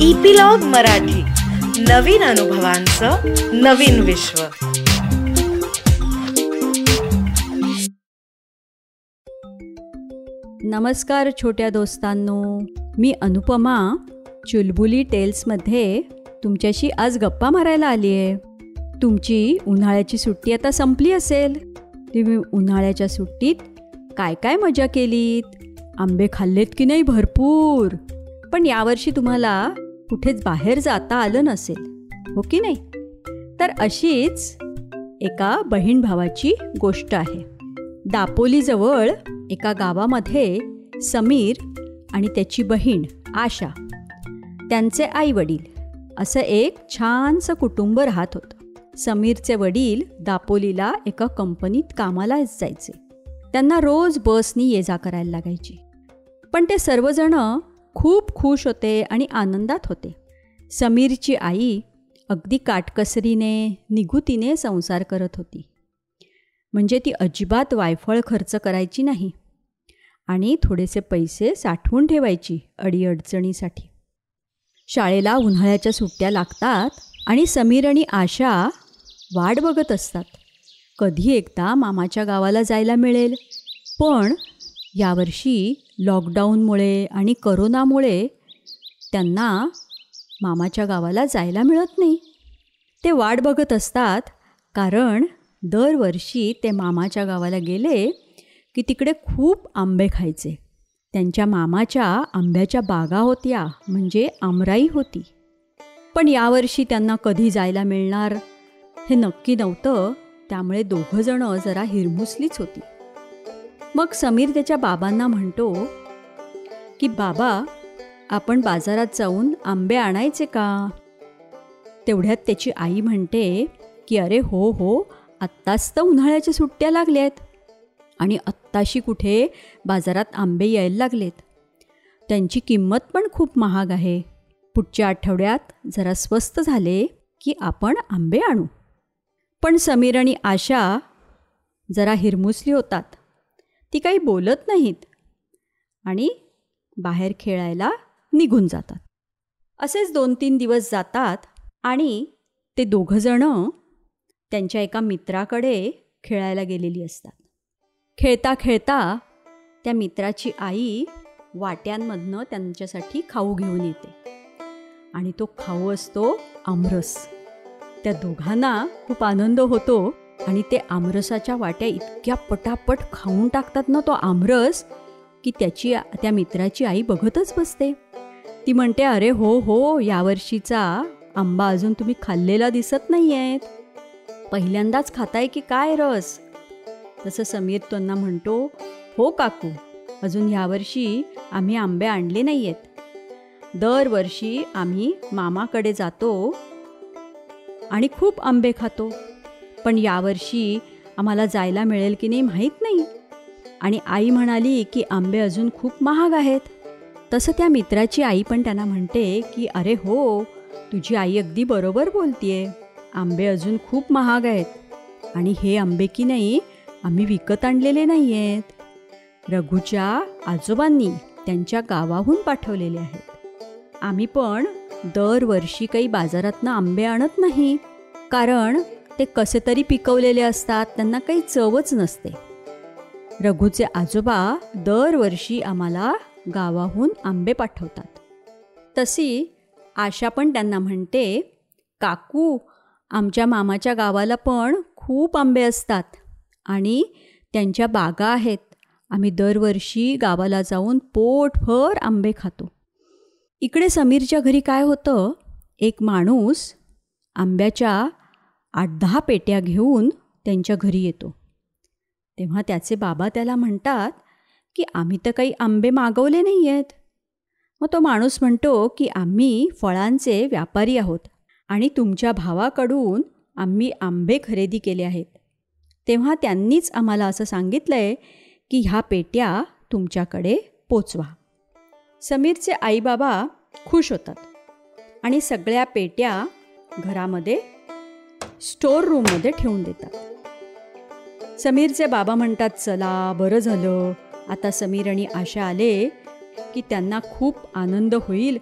Epilogue Marathi. नवीन अनुभवांचं नवीन विश्व. नमस्कार छोट्या दोस्तांनो. मी अनुपमा चुलबुली टेल्समध्ये तुमच्याशी आज गप्पा मारायला आली आहे तुमची उन्हाळ्याची सुट्टी आता संपली असेल. तुम्ही उन्हाळ्याच्या सुट्टीत काय काय मजा केलीत? आंबे खाल्लेत की नाही भरपूर? पण यावर्षी तुम्हाला कुठेच बाहेर जाता आलं नसेल हो की नाही? तर अशीच एका बहीण भावाची गोष्ट आहे. दापोलीजवळ एका गावामध्ये समीर आणि त्याची बहीण आशा त्यांचे आई वडील असं एक छानसं कुटुंब राहत होतं. समीरचे वडील दापोलीला एका कंपनीत कामाला जायचे. त्यांना रोज बसनी ये जा करायला लागायची. पण ते सर्वजण खूप खुश होते आणि आनंदात होते. समीरची आई अगदी काटकसरीने निगुतीने संसार करत होती. म्हणजे ती अजिबात वायफळ खर्च करायची नाही आणि थोडेसे पैसे साठवून ठेवायची अडीअडचणीसाठी. शाळेला उन्हाळ्याच्या सुट्ट्या लागतात आणि समीर आणि आशा वाट बघत असतात. कधी एकदा मामाच्या गावाला जायला मिळेल पण यावर्षी लॉकडाऊनमुळे आणि करोनामुळे त्यांना मामाच्या गावाला जायला मिळत नाही. ते वाट बघत असतात कारण दरवर्षी ते मामाच्या गावाला गेले की तिकडे खूप आंबे खायचे. त्यांच्या मामाच्या आंब्याच्या बागा होत्या म्हणजे आमराई होती. पण यावर्षी त्यांना कधी जायला मिळणार हे नक्की नव्हतं त्यामुळे दोघंजणं जरा हिरमुसलीच होती. मग समीर त्याच्या बाबांना म्हणतो की बाबा आपण बाजारात जाऊन आंबे आणायचे का? तेवढ्यात त्याची आई म्हणते की अरे हो हो आत्ताच तर उन्हाळ्याच्या सुट्ट्या लागल्यात आणि आत्ताशी कुठे बाजारात आंबे यायला लागलेत. त्यांची किंमत पण खूप महाग आहे. पुढच्या आठवड्यात जरा स्वस्त झाले की आपण आंबे आणू. पण समीर आणि आशा जरा हिरमुसली होतात. ती काही बोलत नाहीत. आणि बाहेर खेळायला निघून जातात. असेच दोन तीन दिवस जातात आणि ते दोघंजणं त्यांच्या एका मित्राकडे खेळायला गेलेली असतात. खेळता खेळता त्या मित्राची आई वाट्यांमधनं त्यांच्यासाठी खाऊ घेऊन येते. आणि तो खाऊ असतो आमरस. त्या दोघांना खूप आनंद होतो आणि ते आमरसाच्या वाट्या इतक्या पटापट खाऊन टाकतात ना तो आमरस की त्याची त्या मित्राची आई बघतच बसते. ती म्हणते अरे हो हो यावर्षीचा आंबा अजून तुम्ही खाल्लेला दिसत नाही आहेत पहिल्यांदाच खाताय की काय रस? तसं समीर त्यांना म्हणतो हो काकू अजून ह्यावर्षी आम्ही आंबे आणले नाही आहेत दरवर्षी आम्ही मामाकडे जातो आणि खूप आंबे खातो. पण यावर्षी आम्हाला जायला मिळेल की नाही माहीत नाही. आणि आई म्हणाली की आंबे अजून खूप महाग आहेत. तसं त्या मित्राची आई पण त्यांना म्हणते की अरे हो तुझी आई अगदी बरोबर बोलतीये. आंबे अजून खूप महाग आहेत. आणि हे आंबे की नाही आम्ही विकत आणलेले नाही आहेत रघूच्या आजोबांनी त्यांच्या गावाहून पाठवलेले आहेत. आम्ही पण दरवर्षी काही बाजारातनं आंबे आणत नाही. कारण ते कसे तरी पिकवलेले असतात त्यांना काही चवच नसते. रघुचे आजोबा दरवर्षी आम्हाला गावाहून आंबे पाठवतात. तशी आशा पण त्यांना म्हणते काकू आमच्या मामाच्या गावाला पण खूप आंबे असतात आणि त्यांच्या बागा आहेत. आम्ही दरवर्षी गावाला जाऊन पोटभर आंबे खातो. इकडे समीरच्या घरी काय होतं? एक माणूस आंब्याच्या आठ दहा पेट्या घेऊन त्यांच्या घरी येतो. तेव्हा त्याचे बाबा त्याला म्हणतात की आम्ही तर काही आंबे मागवले नाही आहेत मग तो माणूस म्हणतो की आम्ही फळांचे व्यापारी आहोत आणि तुमच्या भावाकडून आम्ही आंबे खरेदी केले आहेत. तेव्हा त्यांनीच आम्हाला असं सांगितलं आहे की ह्या पेट्या तुमच्याकडे पोचवा. समीरचे आईबाबा खुश होतात आणि सगळ्या पेट्या घरामध्ये स्टोअर रूममध्ये ठेवून देतात. समीरचे बाबा म्हणतात चला बरं झालं. आता समीर आणि आशा आले की त्यांना खूप आनंद होईल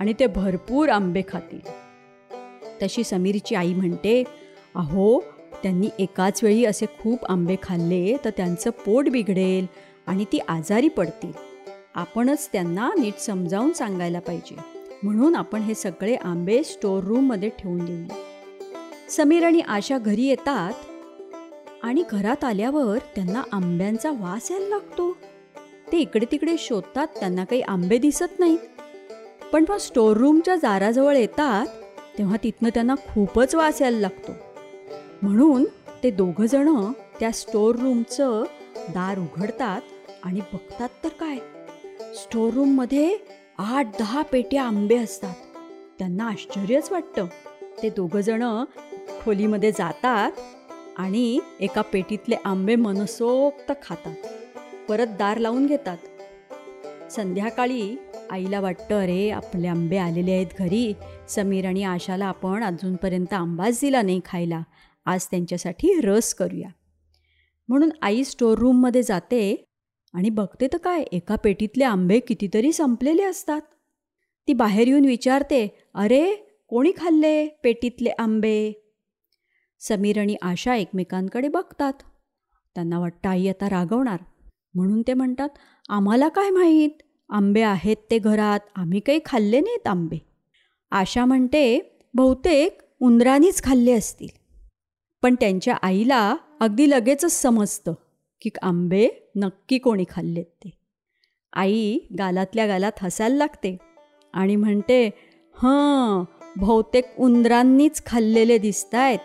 आणि ते भरपूर आंबे खातील. तशी समीरची आई म्हणते अहो त्यांनी एकाच वेळी असे खूप आंबे खाल्ले तर त्यांचं पोट बिघडेल आणि ती आजारी पडतील. आपणच त्यांना नीट समजावून सांगायला पाहिजे. म्हणून आपण हे सगळे आंबे स्टोर रूममध्ये ठेवून देऊ समीर आणि आशा घरी येतात आणि घरात आल्यावर त्यांना आंब्यांचा वास यायला लागतो. ते इकडे तिकडे शोधतात त्यांना काही आंबे दिसत नाहीत. पण मग स्टोर रूमच्या दाराजवळ येतात तेव्हा तिथनं त्यांना खूपच वास यायला लागतो. म्हणून ते दोघंजणं त्या स्टोर रूमचं दार उघडतात आणि बघतात तर काय? स्टोर रूममध्ये आठ दहा पेट्या आंबे असतात. त्यांना आश्चर्यच वाटतं. ते दोघंजणं खोलीमध्ये जातात आणि एका पेटीतले आंबे मनसोक्त खातात. परत दार लावून घेतात. संध्याकाळी आईला वाटतं अरे आपले आंबे आलेले आहेत घरी. समीर आणि आशाला आपण अजूनपर्यंत आंबाच दिला नाही खायला. आज त्यांच्यासाठी रस करूया. म्हणून आई स्टोर रूममध्ये जाते आणि बघते तर काय एका पेटीतले आंबे कितीतरी संपलेले असतात. ती बाहेर येऊन विचारते अरे कोणी खाल्ले पेटीतले आंबे? समीर आणि आशा एकमेकांकडे बघतात. त्यांना वाटतं आई आता रागवणार. म्हणून ते म्हणतात आम्हाला काय माहीत? आंबे आहेत ते घरात. आम्ही काही खाल्ले नाहीत आंबे. आशा म्हणते बहुतेक उंदरानीच खाल्ले असतील. पण त्यांच्या आईला अगदी लगेचच समजतं की आंबे नक्की कोणी खाल्लेत ते. आई गालातल्या गालात हसायला लागते आणि म्हणते हां बहुतेक उंदरांनीच खाल्लेले दिसत आहेत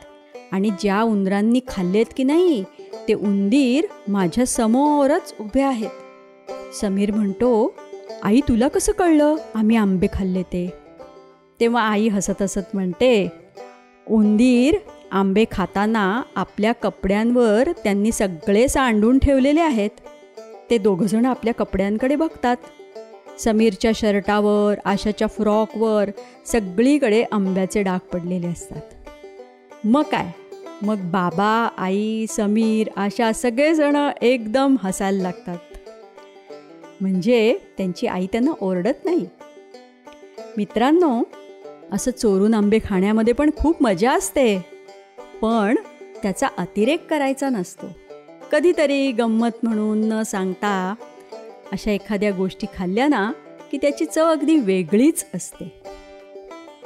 आणि ज्या उंदरांनी खाल्लेत की नाही ते उंदीर माझ्या समोरच उभे आहेत. समीर म्हणतो आई तुला कसं कळलं आम्ही आंबे खाल्ले ते? तेव्हा आई हसत हसत म्हणते उंदीर आंबे खाताना आपल्या कपड्यांवर त्यांनी सगळे सांडून ठेवलेले आहेत. ते दोघंजण आपल्या कपड्यांकडे बघतात. समीरच्या शर्टावर आशाच्या फ्रॉकवर सगळीकडे आंब्याचे डाग पडलेले असतात. मग काय? मग बाबा आई समीर आशा सगळेजण एकदम हसायला लागतात. म्हणजे त्यांची आई त्यांना ओरडत नाही. मित्रांनो असं चोरून आंबे खाण्यामध्ये पण खूप मजा असते. पण त्याचा अतिरेक करायचा नसतो. कधीतरी गंमत म्हणून न सांगता अशा एखाद्या गोष्टी खाल्ल्या ना की त्याची चव अगदी वेगळीच असते.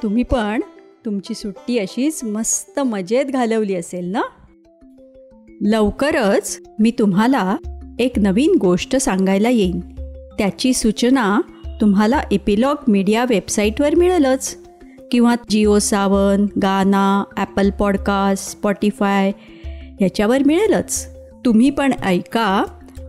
तुम्ही पण तुमची सुट्टी अशीच मस्त मजेत घालवली असेल ना? लवकरच मी तुम्हाला एक नवीन गोष्ट सांगायला येईन. त्याची सूचना तुम्हाला एपिलॉग मीडिया वेबसाईटवर मिळेलच. किंवा जिओ सावन गाना ॲपल पॉडकास्ट स्पॉटीफाय ह्याच्यावर मिळेलच. तुम्ही पण ऐका